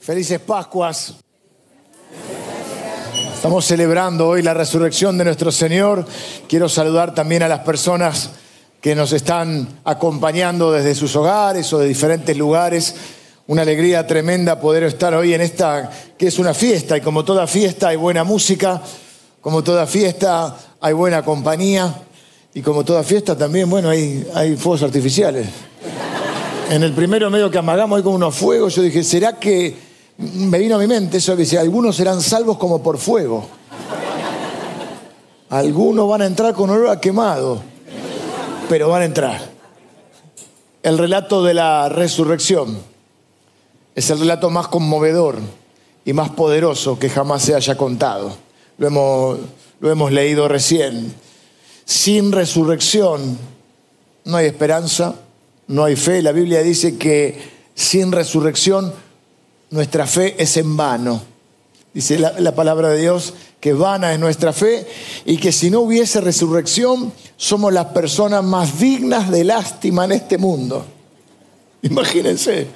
Felices Pascuas. Estamos celebrando hoy la resurrección de nuestro Señor. Quiero saludar también a las personas que nos están acompañando desde sus hogares o de diferentes lugares. Una alegría tremenda poder estar hoy en esta que es una fiesta y como toda fiesta hay buena música, como toda fiesta hay buena compañía y como toda fiesta también, bueno, hay, hay fuegos artificiales. En el primero medio que amagamos hay como unos fuegos, yo dije, ¿será que me vino a mi mente eso que si algunos serán salvos como por fuego? Algunos van a entrar con olor a quemado, pero van a entrar. El relato de la resurrección es el relato más conmovedor y más poderoso que jamás se haya contado. Lo hemos, lo hemos leído recién. Sin resurrección no hay esperanza, no hay fe. La Biblia dice que sin resurrección nuestra fe es en vano. Dice la, la, palabra de Dios que vana es nuestra fe y que si no hubiese resurrección somos las personas más dignas de lástima en este mundo. Imagínense.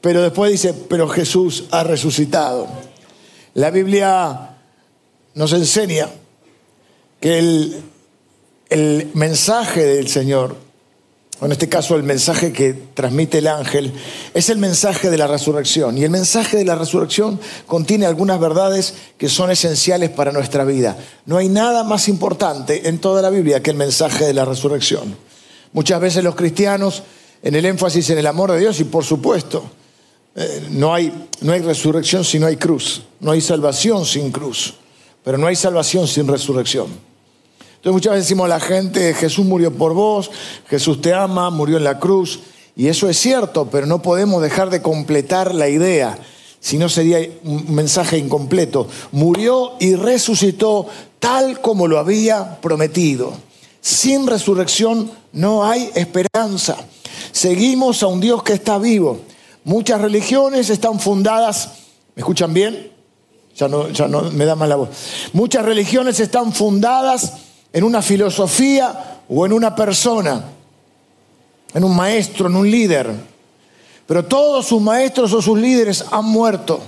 Pero después dice, pero Jesús ha resucitado. La Biblia nos enseña que el mensaje del Señor en este caso el mensaje que transmite el ángel, es el mensaje de la resurrección. Y el mensaje de la resurrección contiene algunas verdades que son esenciales para nuestra vida. No hay nada más importante en toda la Biblia que el mensaje de la resurrección. Muchas veces los cristianos, en el énfasis en el amor de Dios, y por supuesto, eh, no, hay, no hay resurrección si no hay cruz, no hay salvación sin cruz, pero no hay salvación sin resurrección. Entonces muchas veces decimos a la gente, Jesús murió por vos, Jesús te ama, murió en la cruz, y eso es cierto, pero no podemos dejar de completar la idea, si no sería un mensaje incompleto. Murió y resucitó tal como lo había prometido. Sin resurrección no hay esperanza. Seguimos a un Dios que está vivo. Muchas religiones están fundadas, ¿me escuchan bien? Ya no, ya no me da mal la voz. Muchas religiones están fundadas en una filosofía o en una persona, en un maestro, en un líder. Pero todos sus maestros o sus líderes han muerto.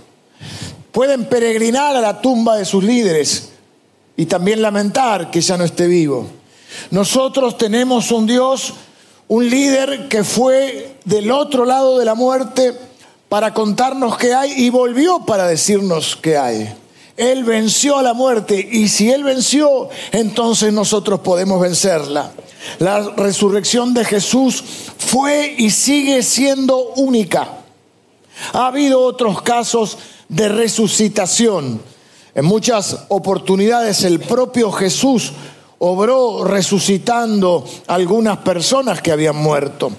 Pueden peregrinar a la tumba de sus líderes y también lamentar que ya no esté vivo. Nosotros tenemos un Dios, un líder que fue del otro lado de la muerte para contarnos qué hay y volvió para decirnos qué hay. Él venció a la muerte y si Él venció, entonces nosotros podemos vencerla. La resurrección de Jesús fue y sigue siendo única. Ha habido otros casos de resucitación. En muchas oportunidades el propio Jesús obró resucitando algunas personas que habían muerto.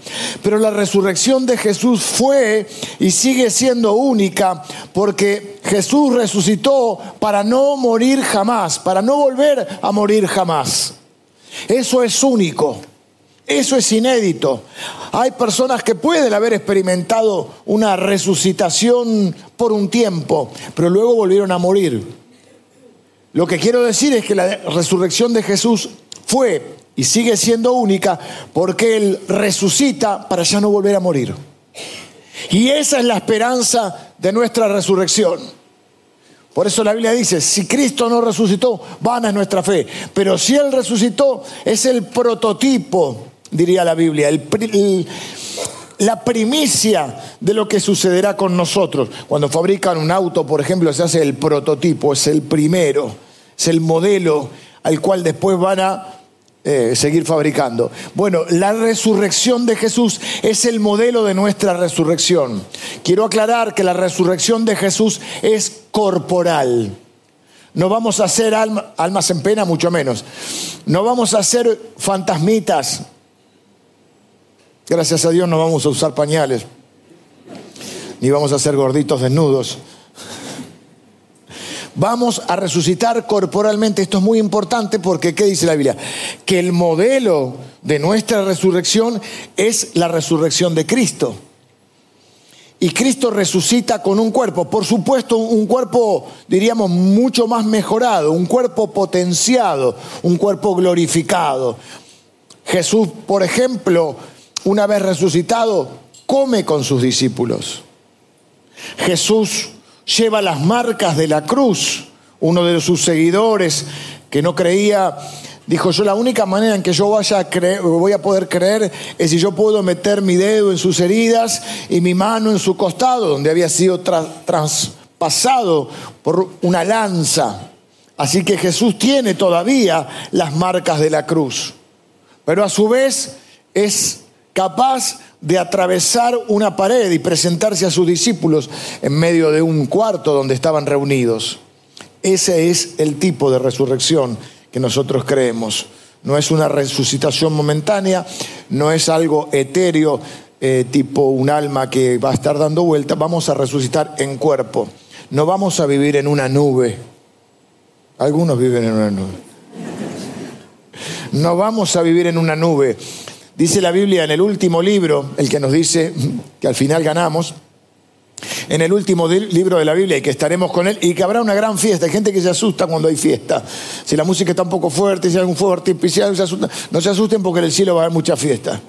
Pero la resurrección de Jesús fue y sigue siendo única porque Jesús resucitó para no morir jamás, para no volver a morir jamás. Eso es único. Eso es inédito. Hay personas que pueden haber experimentado una resucitación por un tiempo, pero luego volvieron a morir. Lo que quiero decir es que la resurrección de Jesús fue y sigue siendo única porque Él resucita para ya no volver a morir. Y esa es la esperanza de nuestra resurrección. Por eso la Biblia dice, si Cristo no resucitó, vana es nuestra fe. Pero si Él resucitó, es el prototipo, diría la Biblia, el, el, la primicia de lo que sucederá con nosotros. Cuando fabrican un auto, por ejemplo, se hace el prototipo, es el primero, es el modelo al cual después van a eh, seguir fabricando. Bueno, la resurrección de Jesús es el modelo de nuestra resurrección. Quiero aclarar que la resurrección de Jesús es corporal. No vamos a hacer almas en pena, mucho menos. No vamos a hacer fantasmitas Gracias a Dios no vamos a usar pañales, ni vamos a ser gorditos desnudos. Vamos a resucitar corporalmente. Esto es muy importante porque, ¿qué dice la Biblia? Que el modelo de nuestra resurrección es la resurrección de Cristo. Y Cristo resucita con un cuerpo, por supuesto un cuerpo, diríamos, mucho más mejorado, un cuerpo potenciado, un cuerpo glorificado. Jesús, por ejemplo, una vez resucitado, come con sus discípulos. Jesús lleva las marcas de la cruz. Uno de sus seguidores que no creía dijo, yo la única manera en que yo vaya a creer, voy a poder creer es si yo puedo meter mi dedo en sus heridas y mi mano en su costado, donde había sido traspasado por una lanza. Así que Jesús tiene todavía las marcas de la cruz, pero a su vez es capaz de atravesar una pared y presentarse a sus discípulos en medio de un cuarto donde estaban reunidos. Ese es el tipo de resurrección que nosotros creemos. No es una resucitación momentánea, no es algo etéreo, eh, tipo un alma que va a estar dando vuelta, vamos a resucitar en cuerpo. No vamos a vivir en una nube. Algunos viven en una nube. No vamos a vivir en una nube. Dice la Biblia en el último libro, el que nos dice que al final ganamos, en el último libro de la Biblia y que estaremos con él y que habrá una gran fiesta. Hay gente que se asusta cuando hay fiesta. Si la música está un poco fuerte, si hay un fuego artificial, no se asusten porque en el cielo va a haber mucha fiesta.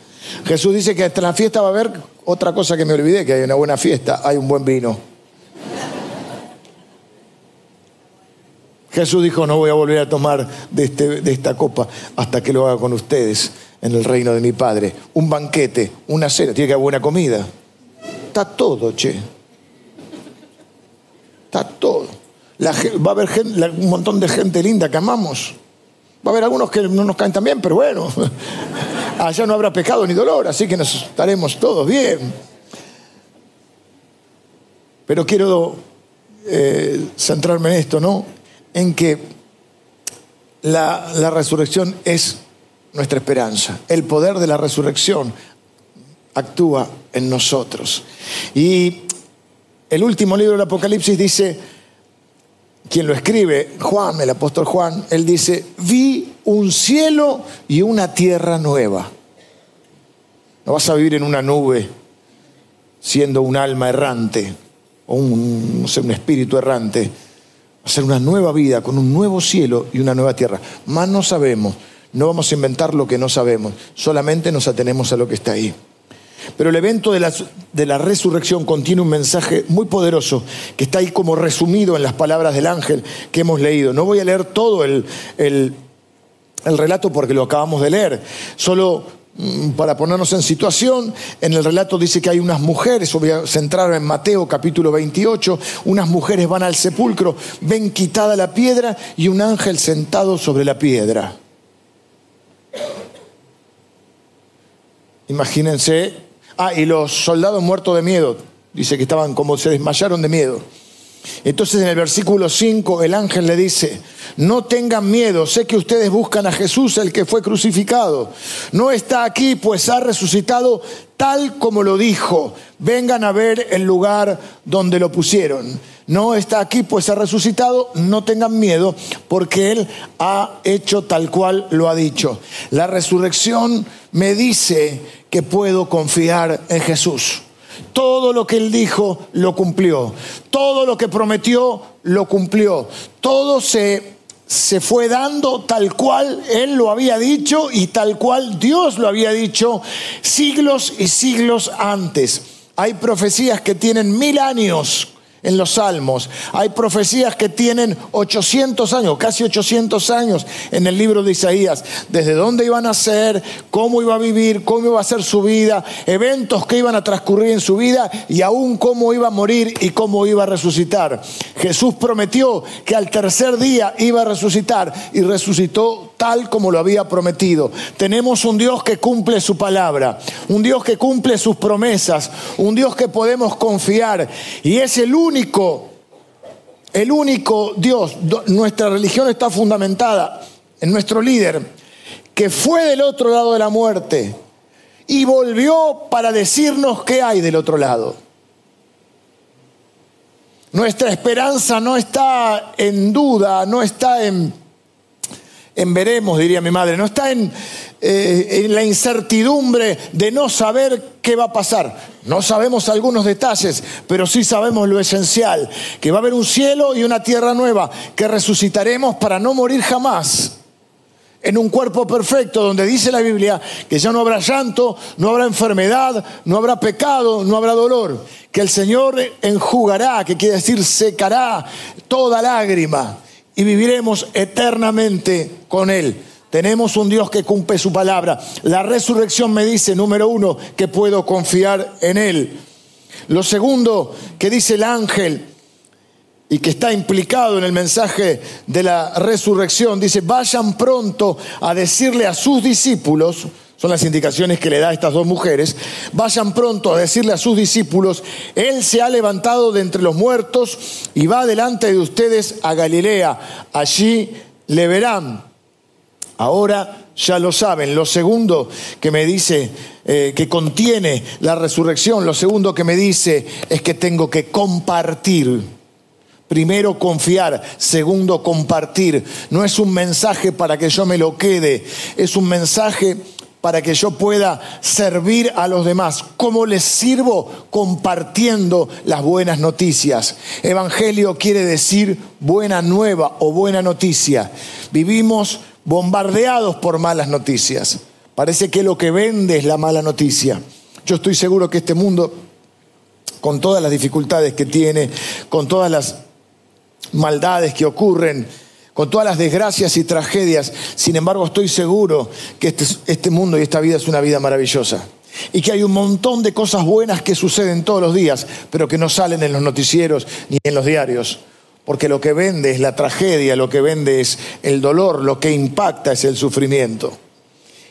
Jesús dice que hasta la fiesta va a haber otra cosa que me olvidé, que hay una buena fiesta, hay un buen vino. Jesús dijo, no voy a volver a tomar de, este, de esta copa hasta que lo haga con ustedes en el reino de mi Padre. Un banquete, una cena, tiene que haber buena comida. Está todo, che. Está todo. va a haber un montón de gente linda que amamos. Va a haber algunos que no nos caen tan bien, pero bueno, allá no habrá pecado ni dolor, así que nos estaremos todos bien. Pero quiero eh, centrarme en esto, ¿no? En que la resurrección es nuestra esperanza. El poder de la resurrección actúa en nosotros. Y el último libro del Apocalipsis dice, quien lo escribe, Juan, el apóstol Juan, él dice, vi un cielo y una tierra nueva. No vas a vivir en una nube siendo un alma errante o un, espíritu errante. Ser una nueva vida con un nuevo cielo y una nueva tierra. Más no sabemos no vamos a inventar lo que no sabemos, solamente nos atenemos a lo que está ahí. Pero el evento de la, resurrección contiene un mensaje muy poderoso que está ahí como resumido en las palabras del ángel que hemos leído. No voy a leer todo el, el relato porque lo acabamos de leer, solo para ponernos en situación, en el relato dice que hay unas mujeres, voy a centrarme en Mateo capítulo 28, unas mujeres van al sepulcro, ven quitada la piedra y un ángel sentado sobre la piedra. Imagínense. Ah, y los soldados muertos de miedo. Dice que estaban como se desmayaron de miedo. Entonces en el versículo 5 el ángel le dice, no tengan miedo, sé que ustedes buscan a Jesús el que fue crucificado. No está aquí, pues ha resucitado tal como lo dijo. Vengan a ver el lugar donde lo pusieron. No está aquí, pues ha resucitado. No tengan miedo, porque Él ha hecho tal cual lo ha dicho. La resurrección me dice que puedo confiar en Jesús. Todo lo que él dijo lo cumplió. Todo lo que prometió lo cumplió. Todo se, se fue dando tal cual él lo había dicho y tal cual Dios lo había dicho siglos y siglos antes. Hay profecías que tienen mil años en los salmos. Hay profecías que tienen 800 años, casi 800 años en el libro de Isaías, desde dónde iban a ser, cómo iba a vivir, cómo iba a ser su vida, eventos que iban a transcurrir en su vida y aún cómo iba a morir y cómo iba a resucitar. Jesús prometió que al tercer día iba a resucitar y resucitó tal como lo había prometido. Tenemos un Dios que cumple su palabra, un Dios que cumple sus promesas, un Dios que podemos confiar y es el único, el único Dios. Nuestra religión está fundamentada en nuestro líder, que fue del otro lado de la muerte y volvió para decirnos qué hay del otro lado. Nuestra esperanza no está en duda, no está en en veremos, diría mi madre, no está en, eh, en la incertidumbre de no saber qué va a pasar. No sabemos algunos detalles, pero sí sabemos lo esencial, que va a haber un cielo y una tierra nueva, que resucitaremos para no morir jamás. en un cuerpo perfecto, donde dice la Biblia que ya no habrá llanto, no habrá enfermedad, no habrá pecado, no habrá dolor, que el Señor enjugará, que quiere decir secará toda lágrima y viviremos eternamente con Él. Tenemos un Dios que cumple su palabra. La resurrección me dice, número uno, que puedo confiar en Él. Lo segundo que dice el ángel y que está implicado en el mensaje de la resurrección, dice, vayan pronto a decirle a sus discípulos, son las indicaciones que le da a estas dos mujeres, vayan pronto a decirle a sus discípulos, Él se ha levantado de entre los muertos y va delante de ustedes a Galilea, allí le verán. Ahora ya lo saben. Lo segundo que me dice, eh, que contiene la resurrección, lo segundo que me dice es que tengo que compartir Primero confiar, segundo compartir. No es un mensaje para que yo me lo quede, es un mensaje para que yo pueda servir a los demás. ¿Cómo les sirvo? Compartiendo las buenas noticias. Evangelio quiere decir buena nueva o buena noticia. Vivimos bombardeados por malas noticias. Parece que lo que vende es la mala noticia. Yo estoy seguro que este mundo, con todas las dificultades que tiene, con todas las maldades que ocurren, con todas las desgracias y tragedias. Sin embargo, estoy seguro que este, este, mundo y esta vida es una vida maravillosa. Y que hay un montón de cosas buenas que suceden todos los días, pero que no salen en los noticieros ni en los diarios. Porque lo que vende es la tragedia, lo que vende es el dolor, lo que impacta es el sufrimiento.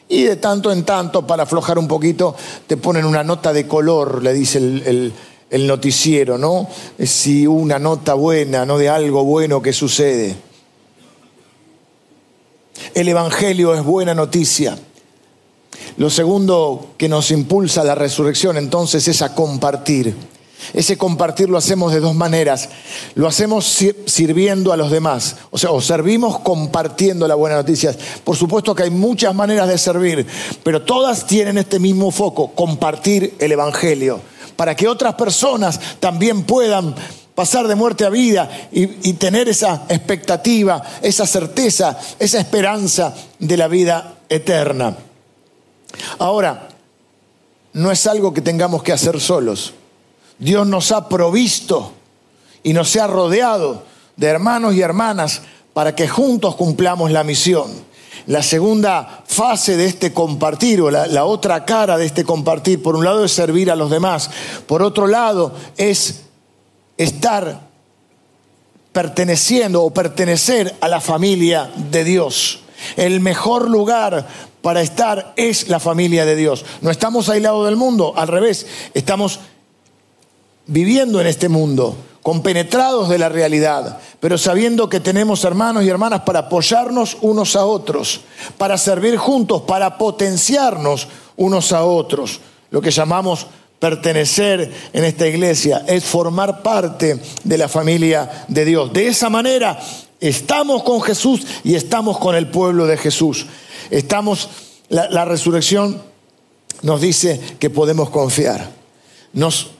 Y de tanto en tanto, para aflojar un poquito, te ponen una nota de color, le dice el el noticiero, ¿no? Si una nota buena, ¿no? De algo bueno que sucede. El Evangelio es buena noticia. Lo segundo que nos impulsa la resurrección entonces es a compartir. Ese compartir lo hacemos de dos maneras. Lo hacemos sirviendo a los demás, o sea, servimos compartiendo la buena noticia. Por supuesto que hay muchas maneras de servir, pero todas tienen este mismo foco, compartir el Evangelio para que otras personas también puedan pasar de muerte a vida y, tener esa expectativa, esa certeza, esa esperanza de la vida eterna. Ahora, no es algo que tengamos que hacer solos. Dios nos ha provisto y nos ha rodeado de hermanos y hermanas para que juntos cumplamos la misión. La segunda fase de este compartir, o la, otra cara de este compartir, por un lado es servir a los demás, por otro lado es estar perteneciendo o pertenecer a la familia de Dios. El mejor lugar para estar es la familia de Dios. No estamos aislados del mundo, al revés, estamos viviendo en este mundo, compenetrados de la realidad, pero sabiendo que tenemos hermanos y hermanas para apoyarnos unos a otros, para servir juntos, para potenciarnos unos a otros. Lo que llamamos pertenecer en esta iglesia es formar parte de la familia de Dios. De esa manera estamos con Jesús y estamos con el pueblo de Jesús. Estamos, la, resurrección nos dice que podemos confiar. Nos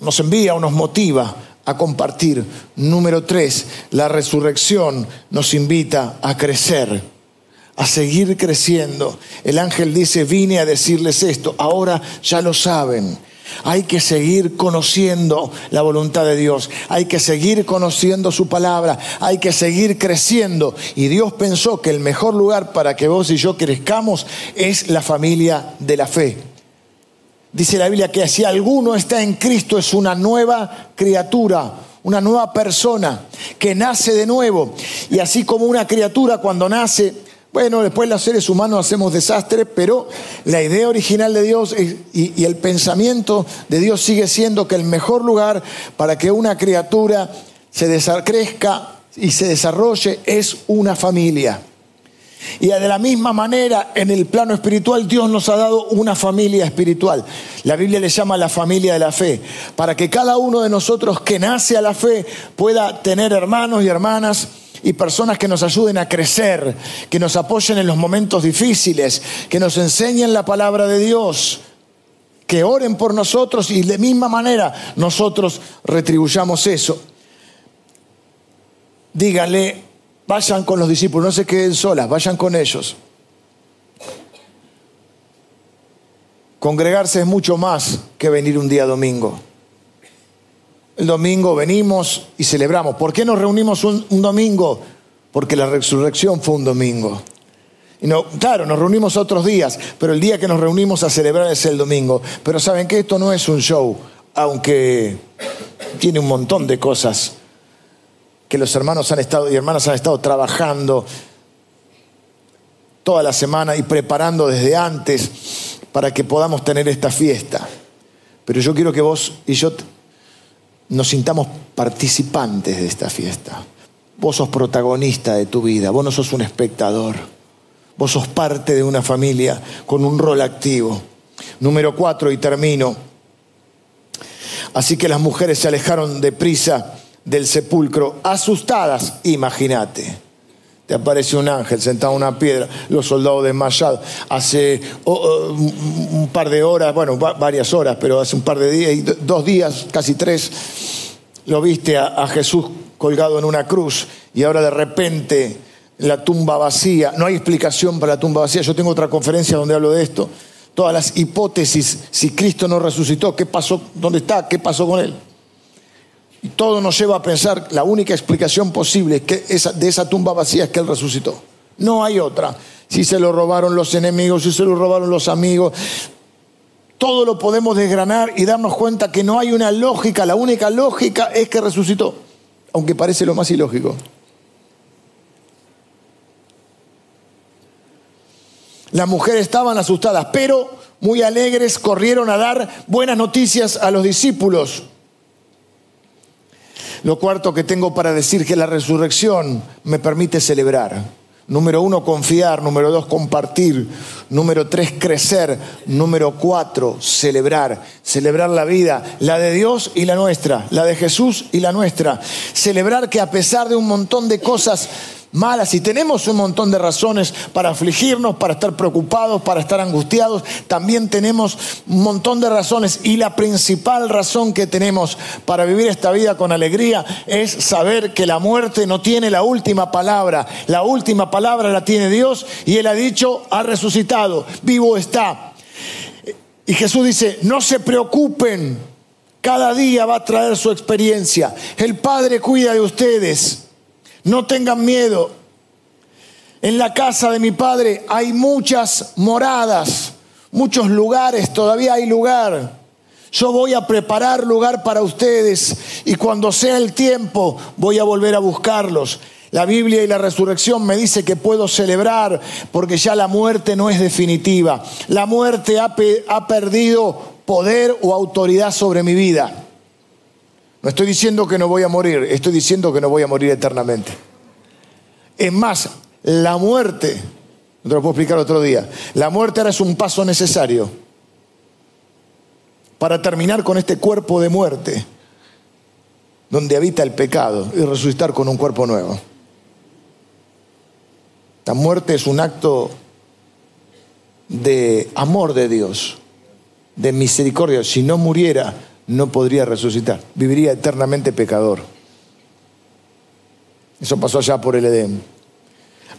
nos envía o nos motiva a compartir. Número tres, la resurrección nos invita a crecer, a seguir creciendo. El ángel dice, vine a decirles esto, ahora ya lo saben. Hay que seguir conociendo la voluntad de Dios, hay que seguir conociendo su palabra, hay que seguir creciendo. Y Dios pensó que el mejor lugar para que vos y yo crezcamos es la familia de la fe. Dice la Biblia que si alguno está en Cristo es una nueva criatura, una nueva persona que nace de nuevo. Y así como una criatura cuando nace, bueno, después los seres humanos hacemos desastres, pero la idea original de Dios y, y el pensamiento de Dios sigue siendo que el mejor lugar para que una criatura se crezca y se desarrolle es una familia. Y de la misma manera, en el plano espiritual, Dios nos ha dado una familia espiritual. La Biblia le llama la familia de la fe, para que cada uno de nosotros que nace a la fe pueda tener hermanos y hermanas y personas que nos ayuden a crecer, que nos apoyen en los momentos difíciles, que nos enseñen la palabra de Dios, que oren por nosotros y de misma manera nosotros retribuyamos eso. Dígale Vayan con los discípulos, no se queden solas, vayan con ellos. Congregarse es mucho más que venir un día domingo. El domingo venimos y celebramos. ¿Por qué nos reunimos un, domingo? Porque la resurrección fue un domingo. Y no, claro, nos reunimos otros días, pero el día que nos reunimos a celebrar es el domingo. Pero saben que esto no es un show, aunque tiene un montón de cosas que los hermanos han estado y hermanas han estado trabajando toda la semana y preparando desde antes para que podamos tener esta fiesta. Pero yo quiero que vos y yo nos sintamos participantes de esta fiesta. Vos sos protagonista de tu vida, vos no sos un espectador. Vos sos parte de una familia con un rol activo. Número cuatro, y termino. Así que las mujeres se alejaron deprisa del sepulcro, asustadas, imagínate te aparece un ángel sentado en una piedra, los soldados desmayados. Hace un par de horas, bueno, varias horas, pero hace un par de días, dos días, casi tres, lo viste a Jesús colgado en una cruz y ahora de repente la tumba vacía. No hay explicación para la tumba vacía. Yo tengo otra conferencia donde hablo de esto. Todas las hipótesis, si Cristo no resucitó, ¿qué pasó? ¿Dónde está? ¿Qué pasó con él? Y todo nos lleva a pensar, la única explicación posible que de esa tumba vacía es que Él resucitó. No hay otra. Si se lo robaron los enemigos, si se lo robaron los amigos, todo lo podemos desgranar y darnos cuenta que no hay una lógica. La única lógica es que resucitó, aunque parece lo más ilógico. Las mujeres estaban asustadas, pero muy alegres corrieron a dar buenas noticias a los discípulos. Lo cuarto que tengo para decir que la resurrección me permite celebrar. Número uno, confiar. Número dos, compartir. Número tres, crecer. Número cuatro, celebrar. Celebrar la vida, la de Dios y la nuestra, la de Jesús y la nuestra. Celebrar que a pesar de un montón de cosas malas. Y tenemos un montón de razones para afligirnos, para estar preocupados, para estar angustiados, también tenemos un montón de razones. Y la principal razón que tenemos para vivir esta vida con alegría es saber que la muerte no tiene la última palabra, la última palabra la tiene Dios y Él ha dicho, ha resucitado, vivo está. Y Jesús dice, no se preocupen, cada día va a traer su experiencia, el Padre cuida de ustedes. No tengan miedo. En la casa de mi padre hay muchas moradas, muchos lugares, todavía hay lugar. Yo voy a preparar lugar para ustedes y cuando sea el tiempo voy a volver a buscarlos. La Biblia y la resurrección me dice que puedo celebrar porque ya la muerte no es definitiva. La muerte ha, ha perdido poder o autoridad sobre mi vida. No estoy diciendo que no voy a morir, estoy diciendo que no voy a morir eternamente. Es más, la muerte, no te lo puedo explicar otro día, la muerte ahora es un paso necesario para terminar con este cuerpo de muerte donde habita el pecado y resucitar con un cuerpo nuevo. La muerte es un acto de amor de Dios, de misericordia. Si no muriera, no podría resucitar, viviría eternamente pecador. Eso pasó allá por el Edén.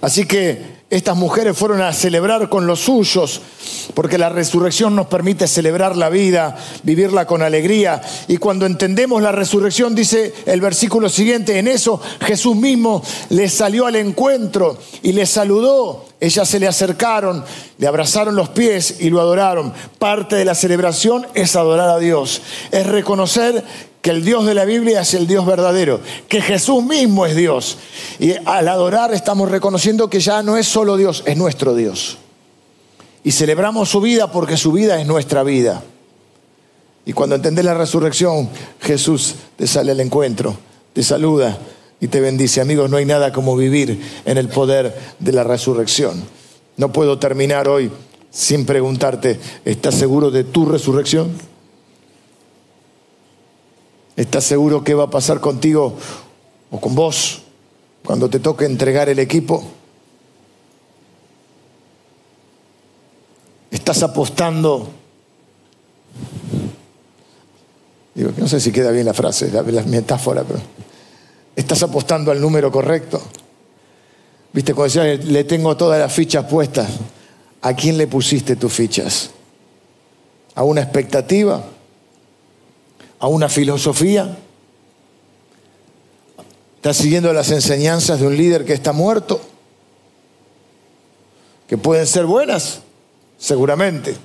Así que estas mujeres fueron a celebrar con los suyos, porque la resurrección nos permite celebrar la vida, vivirla con alegría. Y cuando entendemos la resurrección, dice el versículo siguiente, en eso Jesús mismo les salió al encuentro y les saludó. Ellas se le acercaron, le abrazaron los pies y lo adoraron. Parte de la celebración es adorar a Dios, es reconocer que el Dios de la Biblia es el Dios verdadero, que Jesús mismo es Dios. Y al adorar estamos reconociendo que ya no es solo Dios, es nuestro Dios. Y celebramos su vida porque su vida es nuestra vida. Y cuando entendés la resurrección, Jesús te sale al encuentro, te saluda y te bendice. Amigos, no hay nada como vivir en el poder de la resurrección. No puedo terminar hoy sin preguntarte, ¿estás seguro de tu resurrección? ¿Estás seguro qué va a pasar contigo o con vos cuando te toque entregar el equipo? ¿Estás apostando? No sé si queda bien la frase, la, metáfora, pero ¿estás apostando al número correcto? Viste, cuando decías, le tengo todas las fichas puestas, ¿a quién le pusiste tus fichas? ¿A una expectativa? ¿A una filosofía? ¿Estás siguiendo las enseñanzas de un líder que está muerto? Que pueden ser buenas, seguramente.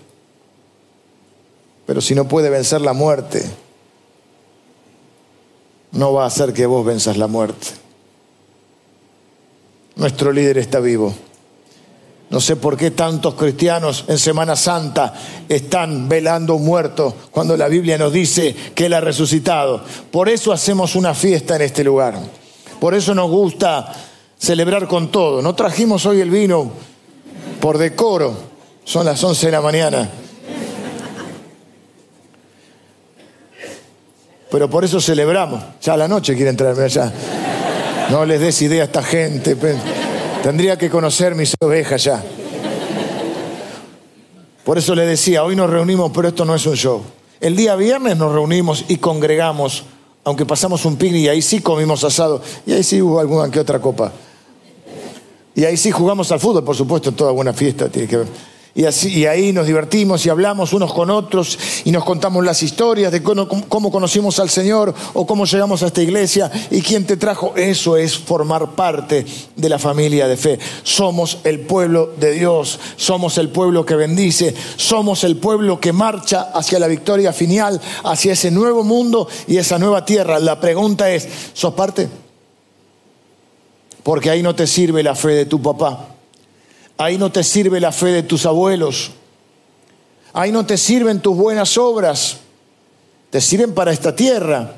Pero si no puede vencer la muerte, no va a hacer que vos venzas la muerte. Nuestro líder está vivo. No sé por qué tantos cristianos en Semana Santa están velando un muerto cuando la Biblia nos dice que Él ha resucitado. Por eso hacemos una fiesta en este lugar. Por eso nos gusta celebrar con todo. No trajimos hoy el vino por decoro. Son las 11 de la mañana. Pero por eso celebramos. Ya a la noche quieren traerme allá. No les des idea a esta gente. Tendría que conocer mis ovejas ya. Por eso le decía, hoy nos reunimos, pero esto no es un show. El día viernes nos reunimos y congregamos, aunque pasamos un picnic y ahí sí comimos asado, y ahí sí hubo alguna que otra copa. Y ahí sí jugamos al fútbol, por supuesto, toda buena fiesta tiene que ver. Y, así, y ahí nos divertimos y hablamos unos con otros y nos contamos las historias de cómo, cómo, conocimos al Señor o cómo llegamos a esta iglesia y quién te trajo. Eso es formar parte de la familia de fe. Somos el pueblo de Dios, somos el pueblo que bendice, somos el pueblo que marcha hacia la victoria final, hacia ese nuevo mundo y esa nueva tierra. La pregunta es, ¿sos parte? Porque ahí no te sirve la fe de tu papá Ahí no te sirve la fe de tus abuelos. Ahí no te sirven tus buenas obras. Te sirven para esta tierra.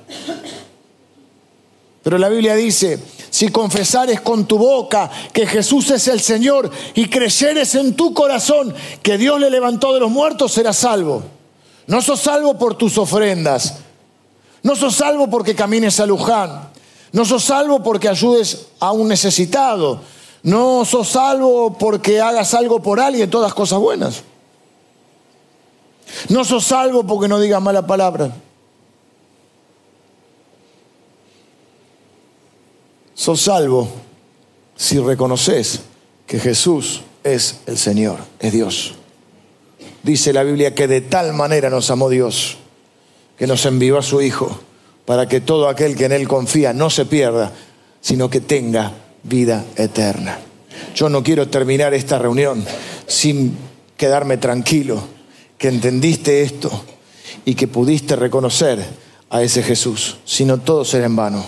Pero la Biblia dice, si confesares con tu boca que Jesús es el Señor y creyeres en tu corazón que Dios le levantó de los muertos, serás salvo. No sos salvo por tus ofrendas. No sos salvo porque camines a Luján. No sos salvo porque ayudes a un necesitado. No sos salvo porque hagas algo por alguien, todas cosas buenas. No sos salvo porque no digas mala palabra. Sos salvo si reconoces que Jesús es el Señor, es Dios. Dice la Biblia que de tal manera nos amó Dios, que nos envió a su Hijo, para que todo aquel que en Él confía no se pierda, sino que tenga vida eterna. Yo no quiero terminar esta reunión sin quedarme tranquilo, que entendiste esto y que pudiste reconocer a ese Jesús, si no todo será en vano.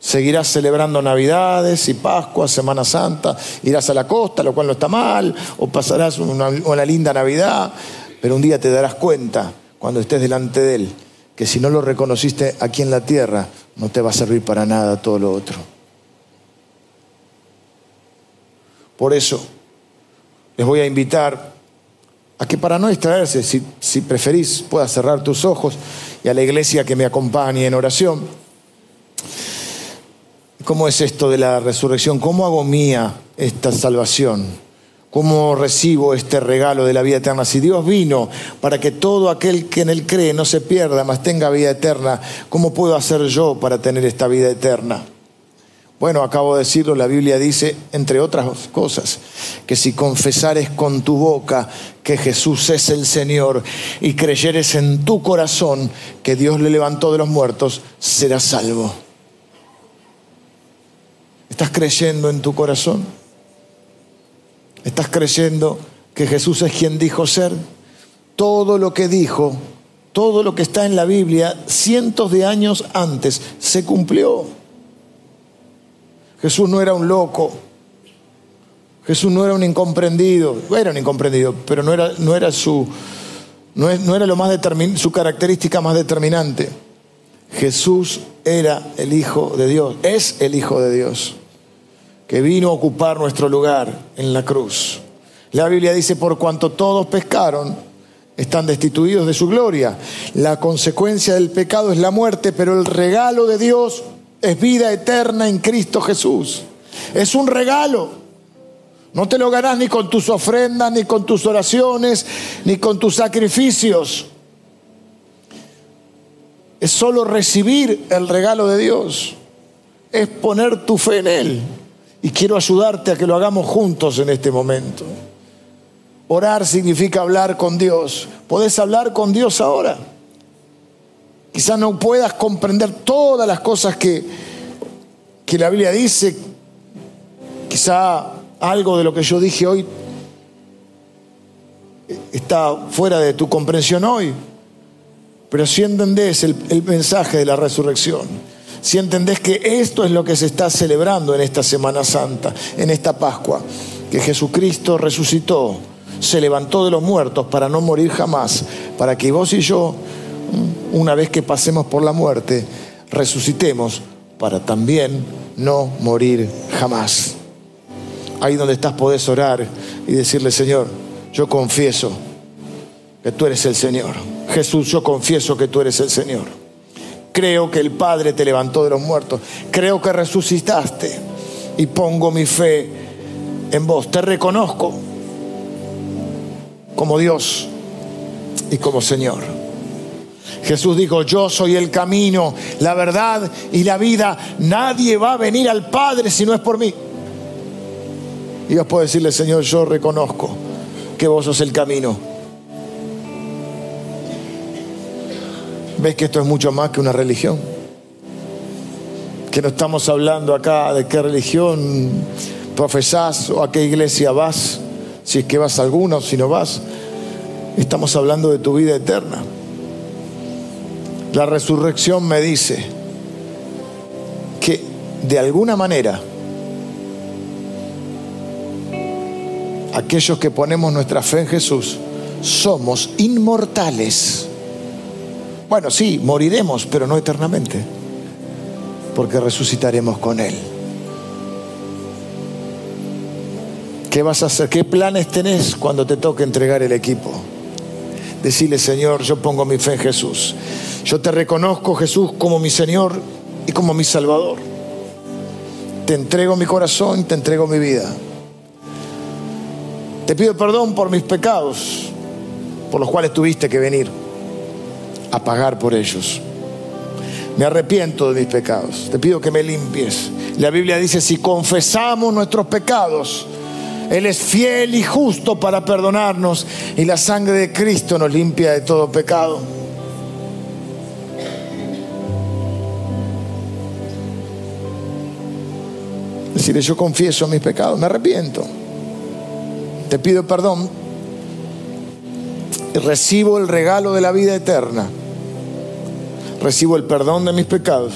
Seguirás celebrando Navidades y Pascua, Semana Santa, irás a la costa, lo cual no está mal, o pasarás una, una linda Navidad, pero un día te darás cuenta, cuando estés delante de Él, que si no lo reconociste aquí en la tierra, no te va a servir para nada todo lo otro. Por eso, les voy a invitar a que para no distraerse, si, si preferís, puedas cerrar tus ojos y a la iglesia que me acompañe en oración. ¿Cómo es esto de la resurrección? ¿Cómo hago mía esta salvación? ¿Cómo recibo este regalo de la vida eterna? Si Dios vino para que todo aquel que en Él cree no se pierda, mas tenga vida eterna, ¿cómo puedo hacer yo para tener esta vida eterna? Bueno, acabo de decirlo, la Biblia dice, entre otras cosas, que si confesares con tu boca que Jesús es el Señor y creyeres en tu corazón que Dios le levantó de los muertos, serás salvo. ¿Estás creyendo en tu corazón? ¿Estás creyendo que Jesús es quien dijo ser? Todo lo que dijo, todo lo que está en la Biblia cientos de años antes se cumplió. Jesús no era un loco. Jesús no era un incomprendido. Era un incomprendido, pero no era, no era su, no, era lo más su característica más determinante. Jesús era el Hijo de Dios, es el Hijo de Dios que vino a ocupar nuestro lugar en la cruz. La Biblia dice, por cuanto todos pescaron, están destituidos de su gloria. La consecuencia del pecado es la muerte, pero el regalo de Dios es vida eterna en Cristo Jesús. Es un regalo. No te lo ganás ni con tus ofrendas, ni con tus oraciones, ni con tus sacrificios. Es solo recibir el regalo de Dios. Es poner tu fe en Él. Y quiero ayudarte a que lo hagamos juntos en este momento. Orar significa hablar con Dios. ¿Podés hablar con Dios ahora? Quizás no puedas comprender todas las cosas que, que la Biblia dice. Quizá algo de lo que yo dije hoy está fuera de tu comprensión hoy. Pero si entendés el, el mensaje de la resurrección, si entendés que esto es lo que se está celebrando en esta Semana Santa, en esta Pascua, que Jesucristo resucitó, se levantó de los muertos para no morir jamás, para que vos y yo, una vez que pasemos por la muerte, resucitemos para también no morir jamás. Ahí donde estás podés orar y decirle, Señor, yo confieso que tú eres el Señor. Jesús, yo confieso que tú eres el Señor. Creo que el Padre te levantó de los muertos. Creo que resucitaste y pongo mi fe en vos. Te reconozco como Dios y como Señor. Jesús dijo, yo soy el camino, la verdad y la vida. Nadie va a venir al Padre si no es por mí. Y Dios puede decirle, Señor, yo reconozco que vos sos el camino. ¿Ves que esto es mucho más que una religión? Que no estamos hablando acá de qué religión profesás o a qué iglesia vas si es que vas a alguna o si no vas. Estamos hablando de tu vida eterna. La resurrección me dice que de alguna manera aquellos que ponemos nuestra fe en Jesús somos inmortales. Bueno, sí, moriremos, pero no eternamente, porque resucitaremos con Él. ¿Qué vas a hacer? ¿Qué planes tenés cuando te toque entregar el equipo? Decirle, Señor, yo pongo mi fe en Jesús. Yo te reconozco, Jesús, como mi Señor y como mi Salvador. Te entrego mi corazón, te entrego mi vida. Te pido perdón por mis pecados, por los cuales tuviste que venir a pagar por ellos. Me arrepiento de mis pecados. Te pido que me limpies. La Biblia dice, si confesamos nuestros pecados, él es fiel y justo para perdonarnos y la sangre de Cristo nos limpia de todo pecado. Decirle, yo confieso mis pecados, me arrepiento. Te pido perdón y recibo el regalo de la vida eterna. Recibo el perdón de mis pecados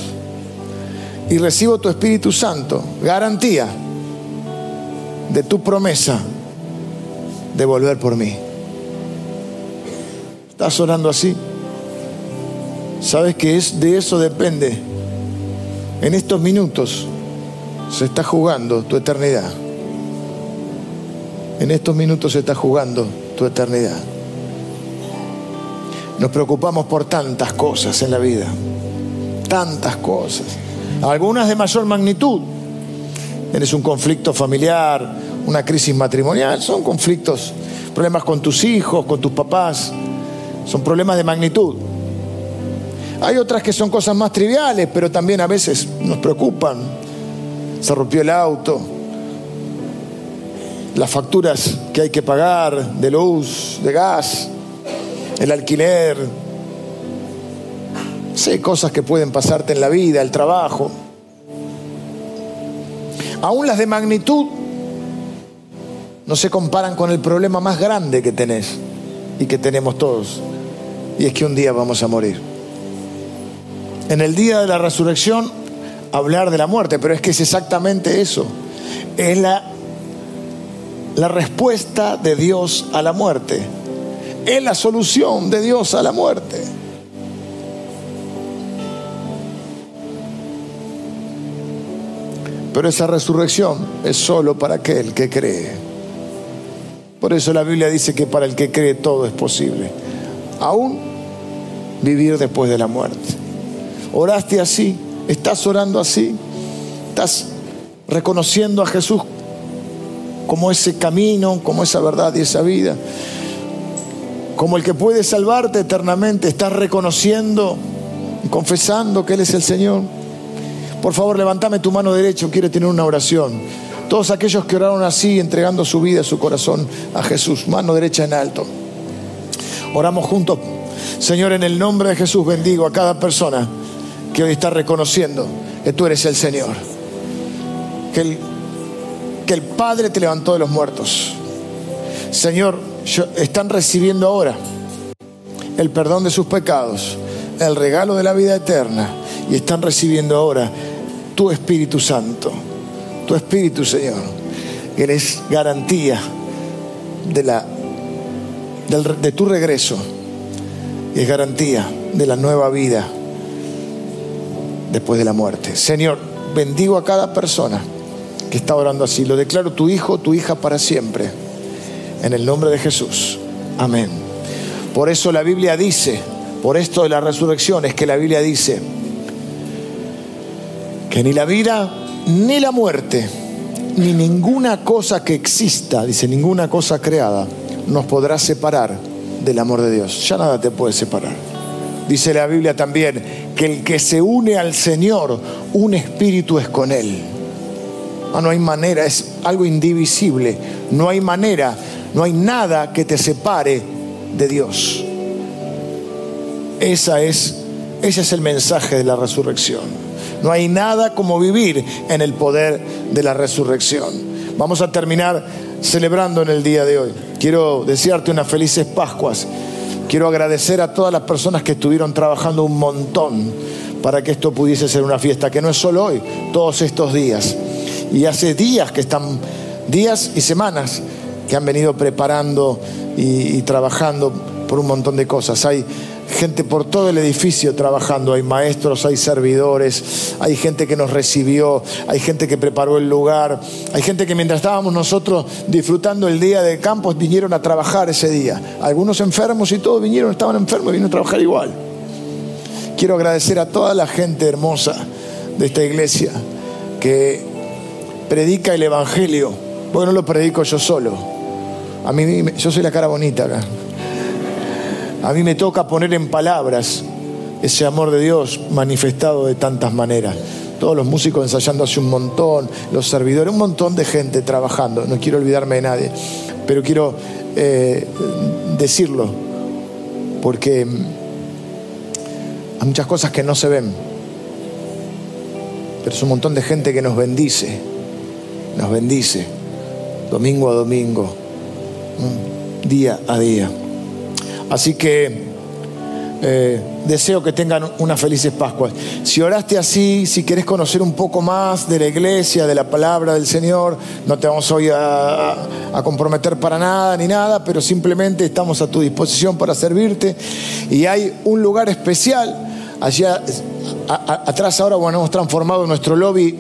y recibo tu Espíritu Santo, garantía de tu promesa de volver por mí. ¿Estás orando así? ¿Sabes que es, de eso depende? En estos minutos se está jugando tu eternidad. En estos minutos se está jugando tu eternidad. Nos preocupamos por tantas cosas en la vida, tantas cosas, algunas de mayor magnitud. Tienes un conflicto familiar, una crisis matrimonial, son conflictos, problemas con tus hijos, con tus papás, son problemas de magnitud. Hay otras que son cosas más triviales, pero también a veces nos preocupan. Se rompió el auto, las facturas que hay que pagar de luz, de gas, el alquiler, sé cosas que pueden pasarte en la vida, el trabajo. Aún las de magnitud no se comparan con el problema más grande que tenés y que tenemos todos. Y es que un día vamos a morir. En el día de la resurrección, hablar de la muerte, pero es que es exactamente eso. Es la, la respuesta de Dios a la muerte. Es la solución de Dios a la muerte. Pero esa resurrección es solo para aquel que cree. Por eso la Biblia dice que para el que cree todo es posible. Aún vivir después de la muerte. Oraste así, estás orando así, estás reconociendo a Jesús como ese camino, como esa verdad y esa vida. Como el que puede salvarte eternamente, estás reconociendo confesando que Él es el Señor. Por favor, levántame tu mano derecha, quiere tener una oración Todos aquellos que oraron así, entregando su vida, su corazón a Jesús, mano derecha en alto. Oramos juntos. Señor, en el nombre de Jesús bendigo a cada persona que hoy está reconociendo que tú eres el Señor. Que el, que el Padre te levantó de los muertos. Señor, están recibiendo ahora el perdón de sus pecados, el regalo de la vida eterna y están recibiendo ahora tu Espíritu Santo, tu Espíritu Señor, eres garantía de, la, de tu regreso y es garantía de la nueva vida después de la muerte. Señor, bendigo a cada persona que está orando así. Lo declaro tu hijo, tu hija para siempre. En el nombre de Jesús. Amén. Por eso la Biblia dice, por esto de la resurrección, es que la Biblia dice que ni la vida ni la muerte, ni ninguna cosa que exista, dice ninguna cosa creada, nos podrá separar del amor de Dios. Ya nada te puede separar. Dice la Biblia también que el que se une al Señor, un espíritu es con Él. Ah, no hay manera, es algo indivisible. No hay manera, no hay nada que te separe de Dios. Esa es, ese es el mensaje de la resurrección. No hay nada como vivir en el poder de la resurrección. Vamos a terminar celebrando en el día de hoy. Quiero desearte unas felices Pascuas. Quiero agradecer a todas las personas que estuvieron trabajando un montón para que esto pudiese ser una fiesta, que no es solo hoy, todos estos días. Y hace días que están, días y semanas que han venido preparando y, trabajando por un montón de cosas. Hay gente por todo el edificio trabajando, hay maestros, hay servidores, hay gente que nos recibió, hay gente que preparó el lugar, hay gente que mientras estábamos nosotros disfrutando el día de campos vinieron a trabajar ese día. Algunos enfermos y todos vinieron, estaban enfermos y vinieron a trabajar igual. Quiero agradecer a toda la gente hermosa de esta iglesia que predica el Evangelio. Bueno, no lo predico yo solo. A mí, yo soy la cara bonita acá. A mí me toca poner en palabras ese amor de Dios manifestado de tantas maneras. Todos los músicos ensayando hace un montón, los servidores, un montón de gente trabajando. No quiero olvidarme de nadie, pero quiero eh, decirlo, porque hay muchas cosas que no se ven, pero es un montón de gente que nos bendice, nos bendice, domingo a domingo, día a día. Así que eh, deseo que tengan unas felices Pascuas. Si oraste así, si querés conocer un poco más de la iglesia, de la palabra del Señor, no te vamos hoy a, a comprometer para nada ni nada, pero simplemente estamos a tu disposición para servirte. Y hay un lugar especial allá atrás ahora, bueno, hemos transformado nuestro lobby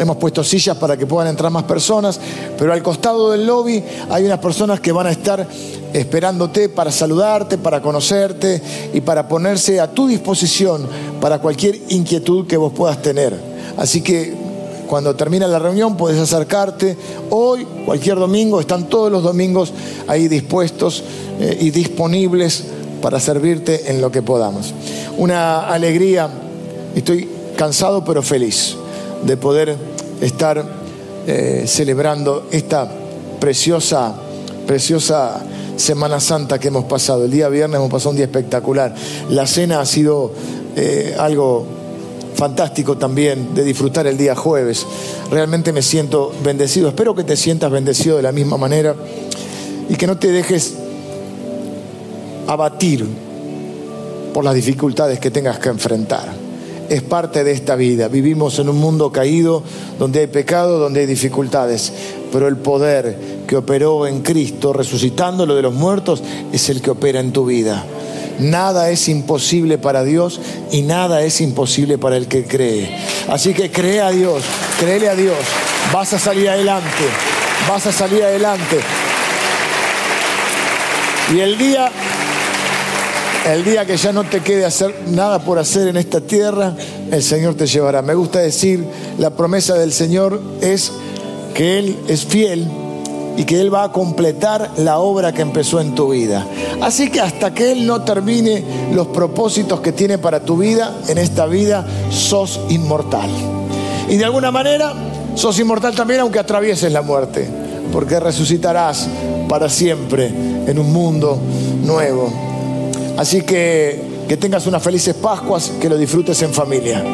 hemos puesto sillas para que puedan entrar más personas, pero al costado del lobby hay unas personas que van a estar esperándote para saludarte, para conocerte y para ponerse a tu disposición para cualquier inquietud que vos puedas tener. Así que cuando termina la reunión puedes acercarte. Hoy, cualquier domingo, están todos los domingos ahí dispuestos eh, y disponibles para servirte en lo que podamos. Una alegría, estoy cansado pero feliz de poder estar eh, celebrando esta preciosa, preciosa Semana Santa que hemos pasado. El día viernes hemos pasado un día espectacular. La cena ha sido eh, algo fantástico también de disfrutar el día jueves. Realmente me siento bendecido. Espero que te sientas bendecido de la misma manera y que no te dejes abatir por las dificultades que tengas que enfrentar. Es parte de esta vida. Vivimos en un mundo caído donde hay pecado, donde hay dificultades, pero el poder que operó en Cristo, resucitándolo de los muertos, es el que opera en tu vida. Nada es imposible para Dios y nada es imposible para el que cree. Así que cree a Dios, créele a Dios. Vas a salir adelante, vas a salir adelante. Y el día, el día que ya no te quede hacer nada por hacer en esta tierra, el Señor te llevará. Me gusta decir, la promesa del Señor es que Él es fiel y que Él va a completar la obra que empezó en tu vida. Así que hasta que Él no termine los propósitos que tiene para tu vida, en esta vida sos inmortal. Y de alguna manera Sos inmortal también aunque atravieses la muerte, porque resucitarás para siempre en un mundo nuevo. Así que que tengas unas felices Pascuas, que lo disfrutes en familia.